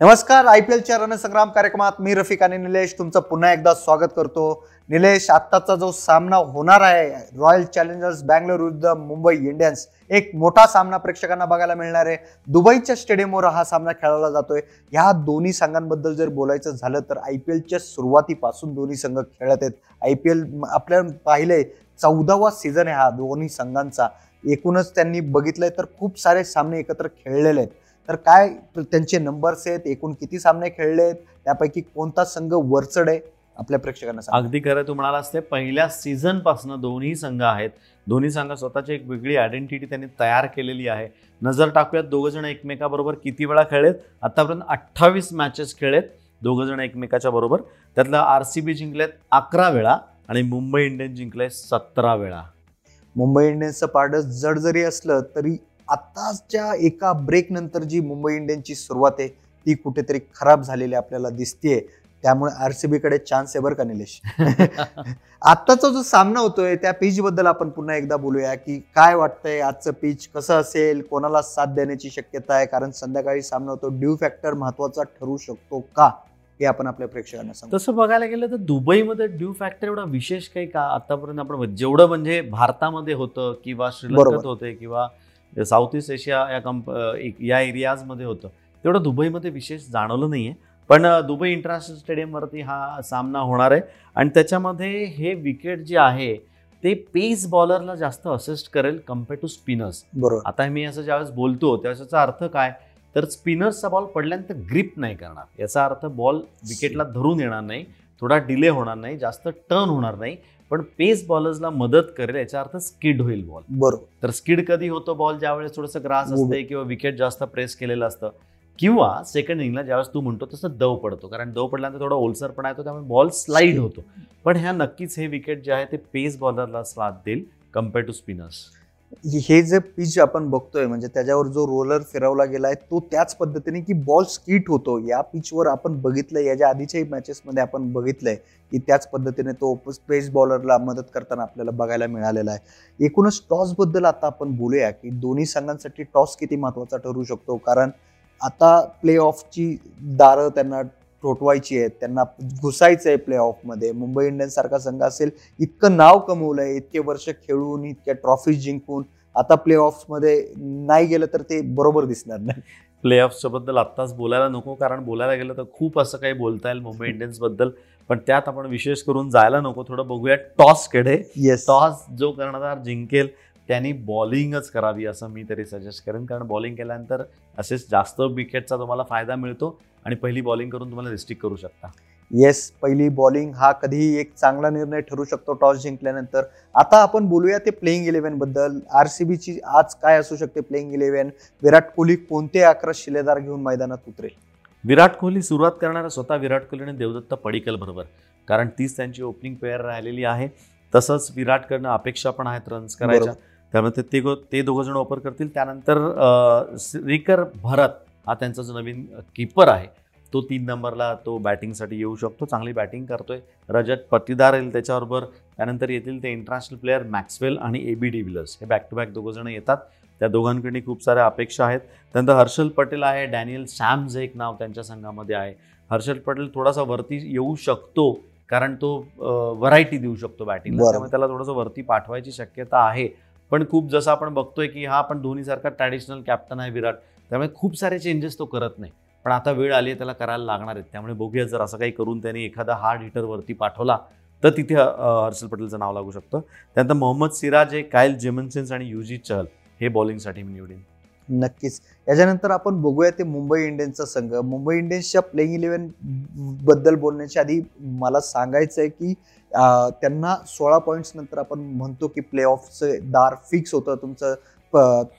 नमस्कार I P एलच्या रणसंग्राम कार्यक्रमात मी रफिक आणि निलेश तुमचं पुन्हा एकदा स्वागत करतो. निलेश आत्ताचा जो सामना होणार आहे रॉयल चॅलेंजर्स बँगलोर विरुद्ध मुंबई इंडियन्स एक मोठा सामना प्रेक्षकांना बघायला मिळणार आहे. दुबईच्या स्टेडियमवर हा सामना खेळवला जातोय. ह्या दोन्ही संघांबद्दल जर बोलायचं झालं तर आय पी एलच्या सुरुवातीपासून दोन्ही संघ खेळत आहेत. आय पी एल आपल्या पाहिलंय चौदावा सीझन आहे हा दोन्ही संघांचा. एकूणच त्यांनी बघितलंय तर खूप सारे सामने एकत्र खेळलेले आहेत. तर काय त्यांचे नंबर्स आहेत एकूण किती सामने खेळले आहेत त्यापैकी कोणता संघ वरचढ आहे आपल्या प्रेक्षकांना सांगा. अगदी खरं तू म्हणालास ते पहिल्या सीझनपासून दोन्ही संघ आहेत. दोन्ही संघ स्वतःची एक वेगळी आयडेंटिटी त्यांनी तयार केलेली आहे. नजर टाकूयात दोघ जण एकमेकाबरोबर किती वेळा खेळलेत? आतापर्यंत अठ्ठावीस मॅचेस खेळलेत दोघ जण एकमेकाच्या बरोबर. त्यातलं आर सी बी जिंकलेत अकरा वेळा आणि मुंबई इंडियन्स जिंकले सतरा वेळा. मुंबई इंडियन्सचं पारडं जड जरी असलं तरी आताच्या एका ब्रेक नंतर जी मुंबई इंडियन्सची सुरुवात आहे ती कुठेतरी खराब झालेली आपल्याला दिसतीये. त्यामुळे आरसीबी कडे चान्स आहे बरं का निलेश? आत्ताचा जो सामना होतोय त्या पिच बद्दल आपण पुन्हा एकदा बोलूया की काय वाटतंय आजचं पिच कसं असेल कोणाला साथ देण्याची शक्यता आहे? कारण संध्याकाळी सामना होतो ड्यू फॅक्टर महत्त्वाचा ठरू शकतो का? हे आपण आपल्या प्रेक्षकांना सांगू. तसं बघायला गेलं तर दुबईमध्ये ड्यू फॅक्टर एवढा विशेष काही का? आतापर्यंत आपण जेवढं म्हणजे भारतामध्ये होतं किंवा श्रीलंकेत. होते किंवा साऊथ ईस्ट एशिया या कंप या एरियाजमध्ये होतं. तेवढं दुबईमध्ये विशेष जाणवलं नाही आहे पण दुबई इंटरनॅशनल स्टेडियमवरती हा सामना होणार आहे. आणि त्याच्यामध्ये हे विकेट जे आहे ते पेस बॉलरला जास्त असिस्ट करेल कंपेअर टू स्पिनर्स. बरोबर. आता मी असं ज्यावेळेस बोलतो त्यावेळेस याचा अर्थ काय? तर स्पिनर्सचा बॉल पडल्यानंतर ग्रिप नाही करणार. याचा अर्थ बॉल विकेटला धरून येणार नाही. थोडा डिले होणार नाही. जास्त टर्न होणार नाही. पण पेस बॉलर्सला मदत करेल याचा अर्थ स्किड होईल बॉल बरोबर. तर स्किड कधी होतो बॉल ज्यावेळेस थोडंसं ग्रास. असते किंवा विकेट जास्त प्रेस केलेलं असतं. किंवा सेकंड इनिंगला ज्यावेळेस तू म्हणतो तसं दव पडतो. कारण दव पडल्यानंतर थोडा ओलसरपणा येतो त्यामुळे बॉल स्लाईड होतो. पण ह्या नक्कीच हे विकेट जे आहे ते पेस बॉलरला साथ देईल कंपेअर टू स्पिनर्स हे जे पिच आपण बघतोय म्हणजे त्याच्यावर जो रोलर फिरवला गेलाय तो त्याच पद्धतीने की बॉल स्किट होतो. या पिचवर आपण बघितलं याच्या आधीच्याही मॅचेसमध्ये आपण बघितलंय की त्याच पद्धतीने तो स्पेस बॉलरला मदत करताना आपल्याला बघायला मिळालेला आहे. एकूणच टॉसबद्दल आता आपण बोलूया की दोन्ही संघांसाठी टॉस किती महत्त्वाचा ठरू शकतो? कारण आता प्ले ऑफची दारं त्यांना ठोठवायची आहेत त्यांना घुसायचं आहे प्ले ऑफमध्ये मुंबई इंडियन्स सारखा संघ असेल इतकं नाव कमवलंय इतके वर्ष खेळून इतक्या ट्रॉफीज जिंकून आता प्ले मध्ये नाही गेलं तर ते बरोबर दिसणार नाही. प्लेऑफ्सच्या बद्दल आत्ताच बोलायला नको कारण बोलायला गेलं तर खूप असं काही बोलता येईल मुंबई इंडियन्सबद्दल. पण त्यात आपण विशेष करून जायला नको थोडं बघूया टॉसकडे येस टॉस जो कर्णधार जिंकेल त्यांनी बॉलिंगच करावी असं मी तरी सजेस्ट करेन. कारण बॉलिंग केल्यानंतर असेच जास्त विकेटचा तुम्हाला फायदा मिळतो. आणि पहिली बॉलिंग करून तुम्हाला रिस्ट्रिक्ट करू शकता. येस पहिली बॉलिंग हा कधीही एक चांगला निर्णय ठरू शकतो टॉस जिंकल्यानंतर. आता आपण बोलूया ते प्लेइंग इलेव्हनबद्दल. आरसीबीची आज काय असू शकते प्लेइंग इलेव्हन विराट कोहली कोणते अकरा शिलेदार घेऊन मैदानात उतरेल? विराट कोहली सुरुवात करणारा स्वतः विराट कोहली आणि देवदत्त पडिकल बरोबर. कारण तीच त्यांची ओपनिंग पेअर राहिलेली आहे. तसंच विराटकडनं अपेक्षा पण आहेत रन्स करायच्या. त्यामुळे ते ते दोघं जण वापर करतील. त्यानंतर श्रीकर भरत हा त्यांचा जो नवीन कीपर आहे तो तीन नंबरला तो बॅटिंगसाठी येऊ शकतो चांगली बॅटिंग करतोय. रजत पटीदार येईल त्याच्याबरोबर त्यानंतर येतील ते इंटरनॅशनल प्लेअर मॅक्सवेल आणि ए बी डिव्हिलर्स हे बॅक टू बॅक दोघं जण येतात. त्या दोघांकडे खूप साऱ्या अपेक्षा आहेत. त्यानंतर हर्षल पटेल आहे डॅनियल सॅम्स एक नाव त्यांच्या संघामध्ये आहे. हर्षल पटेल थोडासा वरती येऊ शकतो कारण तो व्हरायटी देऊ शकतो बॅटिंगला. त्यामुळे त्याला थोडंसं वरती पाठवायची शक्यता आहे. पण खूप जसं आपण बघतोय की हा पण धोनीसारखा ट्रॅडिशनल कॅप्टन आहे विराट. त्यामुळे खूप सारे चेंजेस तो करत नाही. पण आता वेळ आली आहे त्याला करायला लागणार आहेत. त्यामुळे बघूया जर असं काही करून त्यांनी एखादा हार्ड हिटरवरती पाठवला तर तिथे हर्षल पटेलचं नाव लागू शकतं. त्यानंतर मोहम्मद सिराज आहे कायल जेमनसेन्स आणि युजी चहल हे बॉलिंगसाठी मी निवडेन. नक्कीच. याच्यानंतर आपण बघूया ते मुंबई इंडियन्सचा संघ. मुंबई इंडियन्सच्या प्लेइंग इलेव्हनबद्दल बोलण्याच्या आधी मला सांगायचं आहे की त्यांना सोळा पॉईंट्स नंतर आपण म्हणतो की प्ले ऑफचं दार फिक्स होतं. तुमचं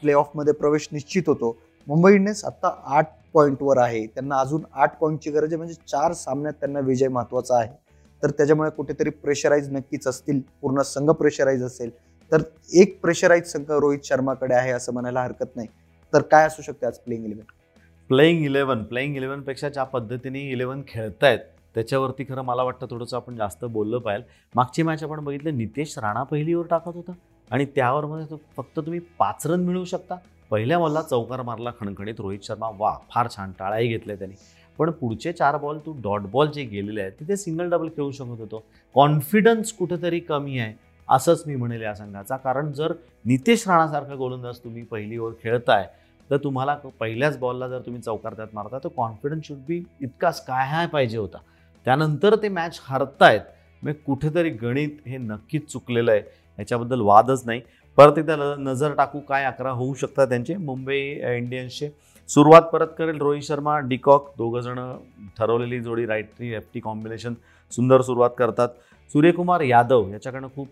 प्ले ऑफमध्ये प्रवेश निश्चित होतो. मुंबई इंडियन्स आत्ता आठ पॉईंटवर आहे. त्यांना अजून आठ पॉईंटची गरज आहे म्हणजे चार सामन्यात त्यांना विजय महत्त्वाचा आहे. तर त्याच्यामुळे कुठेतरी प्रेशराईज नक्कीच असतील पूर्ण संघ प्रेशराईज असेल तर एक प्रेशराईज संघ रोहित शर्माकडे आहे असं म्हणायला हरकत नाही. तर काय असू शकते आज playing eleven playing eleven playing इलेव्हनपेक्षा ज्या पद्धतीने इलेव्हन खेळतायत त्याच्यावरती खरं मला वाटतं थोडंसं आपण जास्त बोललं पाहिजे मागची मॅच आपण बघितलं नितेश राणा पहिलीवर टाकत होता. आणि त्यावर मध्ये फक्त तुम्ही पाच रन मिळवू शकता. पहिल्या बॉलला चौकार मारला खणखणीत रोहित शर्मा. वा फार छान टाळाही घेतल्या त्यांनी. पण पुढचे चार बॉल तू डॉट बॉल जे गेलेले आहेत तिथे सिंगल डबल खेळू शकत होतो. कॉन्फिडन्स कुठेतरी कमी आहे असंच मी म्हणेल या संघाचा. कारण जर नितेश राणासारखा गोलंदाज तुम्ही पहिली ओव्हर खेळताय तर तुम्हाला पहिल्याच बॉलला जर तुम्ही चौकार त्यात मारता तर कॉन्फिडन्स शुड बी इतकाच काय हाय पाहिजे होता. त्यानंतर ते मॅच हरतायत. मग कुठेतरी गणित हे नक्कीच चुकलेलं आहे. याच्याबद्दल वादच नाही. परत एकदा नजर टाकू काय अकरा होऊ शकतात त्यांचे. मुंबई इंडियन्सचे सुरुवात परत करेल रोहित शर्मा डिकॉक दोघंजणं ठरवलेली जोडी राईटरी लेफ्टी कॉम्बिनेशन सुंदर सुरुवात करतात. सूर्यकुमार यादव याच्याकडनं खूप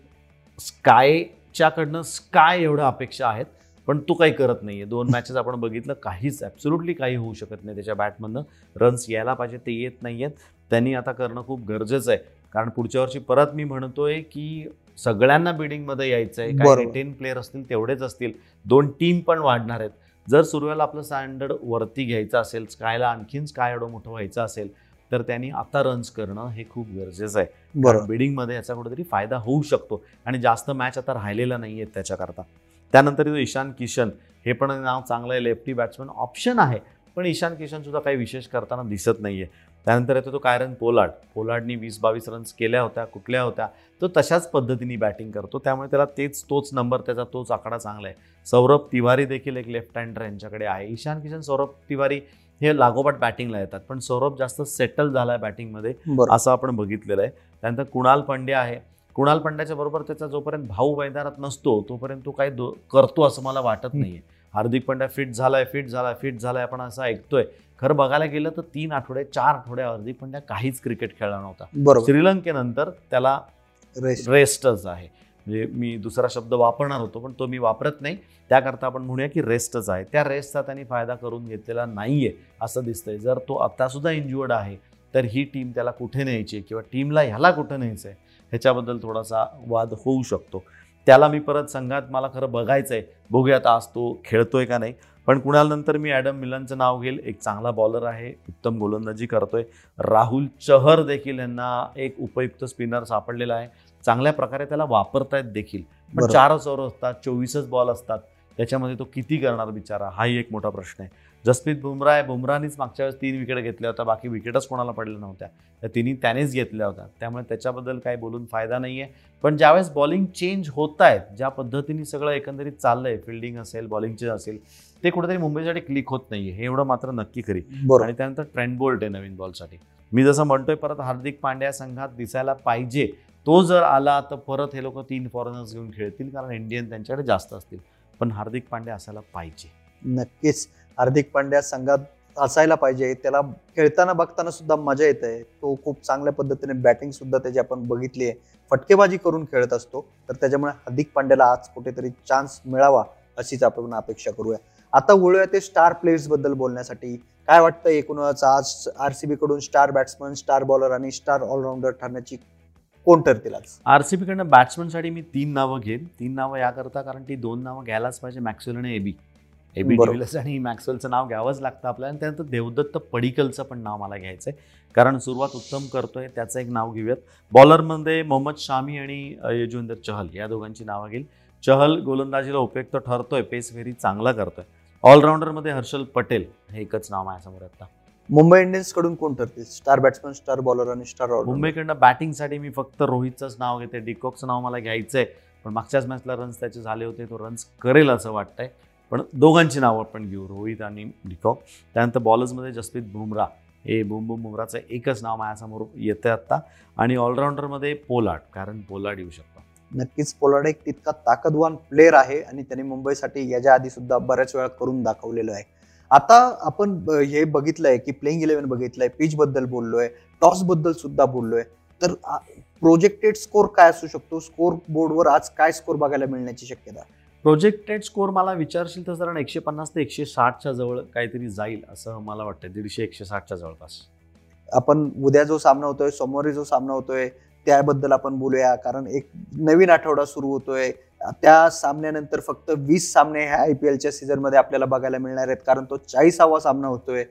स्कायच्याकडनं स्काय एवढं अपेक्षा आहेत पण तो काही करत नाही आहे दोन मॅचेस आपण बघितलं काहीच ॲब्सोल्युटली काही होऊ शकत नाही त्याच्या बॅटमधनं रन्स यायला पाहिजे ते येत नाही आहेत त्यांनी आता करणं खूप गरजेचं आहे. कारण पुढच्या वर्षी परत मी म्हणतोय की सगळ्यांना बिडिंगमध्ये यायचं आहे काही. टेन प्लेअर असतील तेवढेच असतील. दोन टीम पण वाढणार आहेत. जर सुरुवाला आपलं स्टँडर्ड वरती घ्यायचं असेल स्कायला आणखीन स्काय एवढं मोठं व्हायचं असेल तर त्यांनी आता रन्स करणं हे खूप गरजेचं आहे. बरोबर. बिडिंगमध्ये याचा कुठेतरी फायदा होऊ शकतो. आणि जास्त मॅच आता राहिलेला नाही आहेत त्याच्याकरता. त्यानंतर ईशान किशन हे पण नाव चांगलं आहे. लेफ्टी बॅट्समन ऑप्शन आहे. पण ईशान किशन सुद्धा काही विशेष करताना दिसत नाही आहे त्यानंतर येतो तो कायरन पोलार्ड. पोलार्डनी वीस बावीस रन्स केल्या होत्या कुठल्या होत्या? तो तशाच पद्धतीने बॅटिंग करतो. त्यामुळे त्याला तेच तोच नंबर त्याचा तोच आकडा चांगला आहे. सौरभ तिवारी देखील एक लेफ्ट हँडर यांच्याकडे आहे. ईशान किशन सौरभ तिवारी हे लागोपाठ बॅटिंगला येतात. पण सौरभ जास्त सेटल झाला आहे बॅटिंगमध्ये असं आपण बघितलेलं आहे. त्यानंतर कुणाल पंड्या आहे. कुणाल पंड्याच्या बरोबर त्याचा जोपर्यंत भाऊ मैदानात नसतो तोपर्यंत तो काही करतो असं मला वाटत नाहीये. हार्दिक पंड्या फिट झालाय फिट झालाय फिट झालाय आपण असं ऐकतोय. खरं बघायला गेलं तर तीन आठवडे चार आठवडे हार्दिक पंड्या काहीच क्रिकेट खेळला नव्हता. बरोबर. श्रीलंकेनंतर त्याला रेस्ट रेस्टच आहे. म्हणजे मी दुसरा शब्द वापरणार होतो पण तो मी वापरत नाही. त्याकरता आपण म्हणूया की रेस्टच आहे. त्या रेस्टचा त्यांनी फायदा करून घेतलेला नाहीये असं दिसतंय. जर तो आता सुद्धा इंज्युअर्ड आहे तर ही टीम त्याला कुठे न्यायची किंवा टीमला ह्याला कुठं न्यायचं आहे ह्याच्याबद्दल थोडासा वाद होऊ शकतो. त्याला मी परत संघात मला खरं बघायचं आहे बघूयात आज तो खेळतोय का नाही. पण कुणालनंतर मी ॲडम मिलनचं नाव घेईल. एक चांगला बॉलर आहे. उत्तम गोलंदाजी करतोय. राहुल चहर देखील यांना एक उपयुक्त स्पिनर सापडलेला आहे. चांगल्या प्रकारे त्याला वापरतायत देखील. पण. चारच ओव्हर असतात. चोवीसच बॉल असतात. त्याच्यामध्ये तो किती करणार बिचारा? हाही एक मोठा प्रश्न आहे. जसप्रीत बुमराह आहे बुमराहनीच मागच्या वेळेस तीन विकेट घेतल्या होत्या बाकी विकेटच कोणाला पडल्या नव्हत्या. त्या तिन्ही त्यानेच घेतल्या होत्या. त्यामुळे त्याच्याबद्दल काही बोलून फायदा नाही आहे पण ज्यावेळेस बॉलिंग चेंज होत आहेत ज्या पद्धतीने सगळं एकंदरीत चाललंय फिल्डिंग असेल बॉलिंग चेंज असेल ते कुठेतरी मुंबईसाठी क्लिक होत नाहीये. हे एवढं मात्र नक्की खरी. आणि त्यानंतर ट्रेंड बोल्ट आहे नवीन बॉलसाठी. मी जसं म्हणतोय परत हार्दिक पांड्या संघात दिसायला पाहिजे. तो जर आला तर परत हे लोक तीन फॉरेनर्स घेऊन खेळतील कारण इंडियन त्यांच्याकडे जास्त असतील. पण हार्दिक पांड्या असायला पाहिजे. नक्कीच. हार्दिक पांड्या संघात असायला पाहिजे. त्याला खेळताना बघताना सुद्धा मजा येत. आहे तो खूप चांगल्या पद्धतीने बॅटिंग सुद्धा त्याची आपण बघितली आहे. फटकेबाजी करून खेळत असतो. तर त्याच्यामुळे हार्दिक पांड्याला आज कुठेतरी चान्स मिळावा अशीच आपण अपेक्षा करूया. आता वळूया ते स्टार प्लेयर्सबद्दल बोलण्यासाठी. काय वाटतं एकूणच आज आर सी बी कडून स्टार बॅट्समन स्टार बॉलर आणि स्टार ऑलराऊंडर ठरण्याची कोण ठरतील आज आर सी बीकडनं बॅट्समनसाठी मी तीन नावं घेईन. तीन नावं याकरता कारण ती दोन नावं घ्यायलाच पाहिजे मॅक्सवेल आणि एबी एबी बरोबर. डिव्हिलियर्स आणि मॅक्सवेलचं नाव घ्यावंच लागतं आपल्याला. आणि त्यानंतर देवदत्त पडिकलचं पण नाव मला घ्यायचं आहे कारण सुरुवात उत्तम करतोय त्याचं एक नाव घेऊयात. बॉलरमध्ये मोहम्मद शामी आणि युजवेंद्र चहल या दोघांची नावं घेईल. चहल गोलंदाजीला उपयुक्त ठरतोय पेस व्हेरी चांगला करतोय. ऑलराऊंडरमध्ये हर्षल पटेल हे एकच नाव माझ्यासमोर आता. मुंबई इंडियन्सकडून कोण ठरतील स्टार बॅट्समन स्टार बॉलर आणि स्टार मुंबईकडनं बॅटिंगसाठी मी फक्त रोहितचंच नाव घेते. डिकॉकचं नाव मला घ्यायचं आहे पण मागच्याच मॅचला रन्स त्याचे झाले होते. तो रन्स करेल असं वाटतंय. पण दोघांची नावं आपण घेऊ. रोहित आणि डिकॉक. त्यानंतर बॉलर्समध्ये जसप्रीत बुमराह. हे बुम बुम बुमराचं एकच नाव माझ्यासमोर येतं आत्ता. आणि ऑलराऊंडरमध्ये पोलार्ड कारण पोलार्ड येऊ शकतो नक्कीच पोलार्ड एक तितका ताकदवान प्लेअर आहे आणि त्याने मुंबईसाठी याच्या आधी सुद्धा बऱ्याच वेळा करून दाखवलेलं आहे. आता आपण हे बघितलंय की प्लेइंग इलेव्हन बघितलंय पिच बद्दल बोललोय टॉसबद्दल सुद्धा बोललोय. तर प्रोजेक्टेड स्कोर काय असू शकतो? स्कोर बोर्डवर आज काय स्कोर बघायला मिळण्याची शक्यता? प्रोजेक्टेड स्कोर मला विचारशील तर जरा एकशे पन्नास ते एकशे साठच्या जवळ काहीतरी जाईल असं मला वाटतं दीडशे एकशे साठच्या जवळपास. आपण उद्या जो सामना होतोय सोमवारी जो सामना होतोय त्याबद्दल आपण बोलूया कारण एक नवीन आठवडा सुरू होतोय. त्या सामन्यानंतर फक्त वीस सामने ह्या आय पी एलच्या सीझनमध्ये आपल्याला बघायला मिळणार आहेत. कारण तो चाळीसावा सामना होतोय.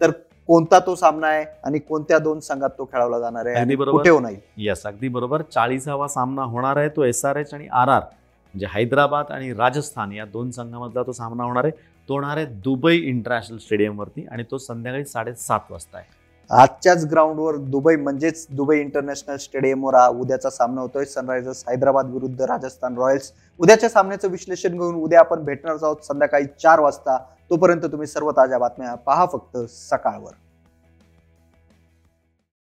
तर कोणता तो सामना आहे आणि कोणत्या दोन संघात तो खेळवला जाणार आहे अगदी आणि बरोबर. कुठे होणार येस अगदी बरोबर. चाळीसावा सामना होणार आहे तो एस आर एच आणि आर आर म्हणजे हैदराबाद आणि राजस्थान या दोन संघामधला तो सामना होणार आहे. तो होणार आहे दुबई इंटरनॅशनल स्टेडियमवरती आणि तो संध्याकाळी साडेसात वाजता आहे. आजच्याच ग्राउंडवर दुबई म्हणजेच दुबई इंटरनॅशनल स्टेडियमवर उद्याचा सामना होतोय. सनरायझर्स हैदराबाद विरुद्ध राजस्थान रॉयल्स. उद्याच्या सामन्याचं विश्लेषण घेऊन उद्या आपण भेटणार आहोत संध्याकाळी चार वाजता. तोपर्यंत तुम्ही सर्व ताज्या बातम्या पहा फक्त सकाळवर.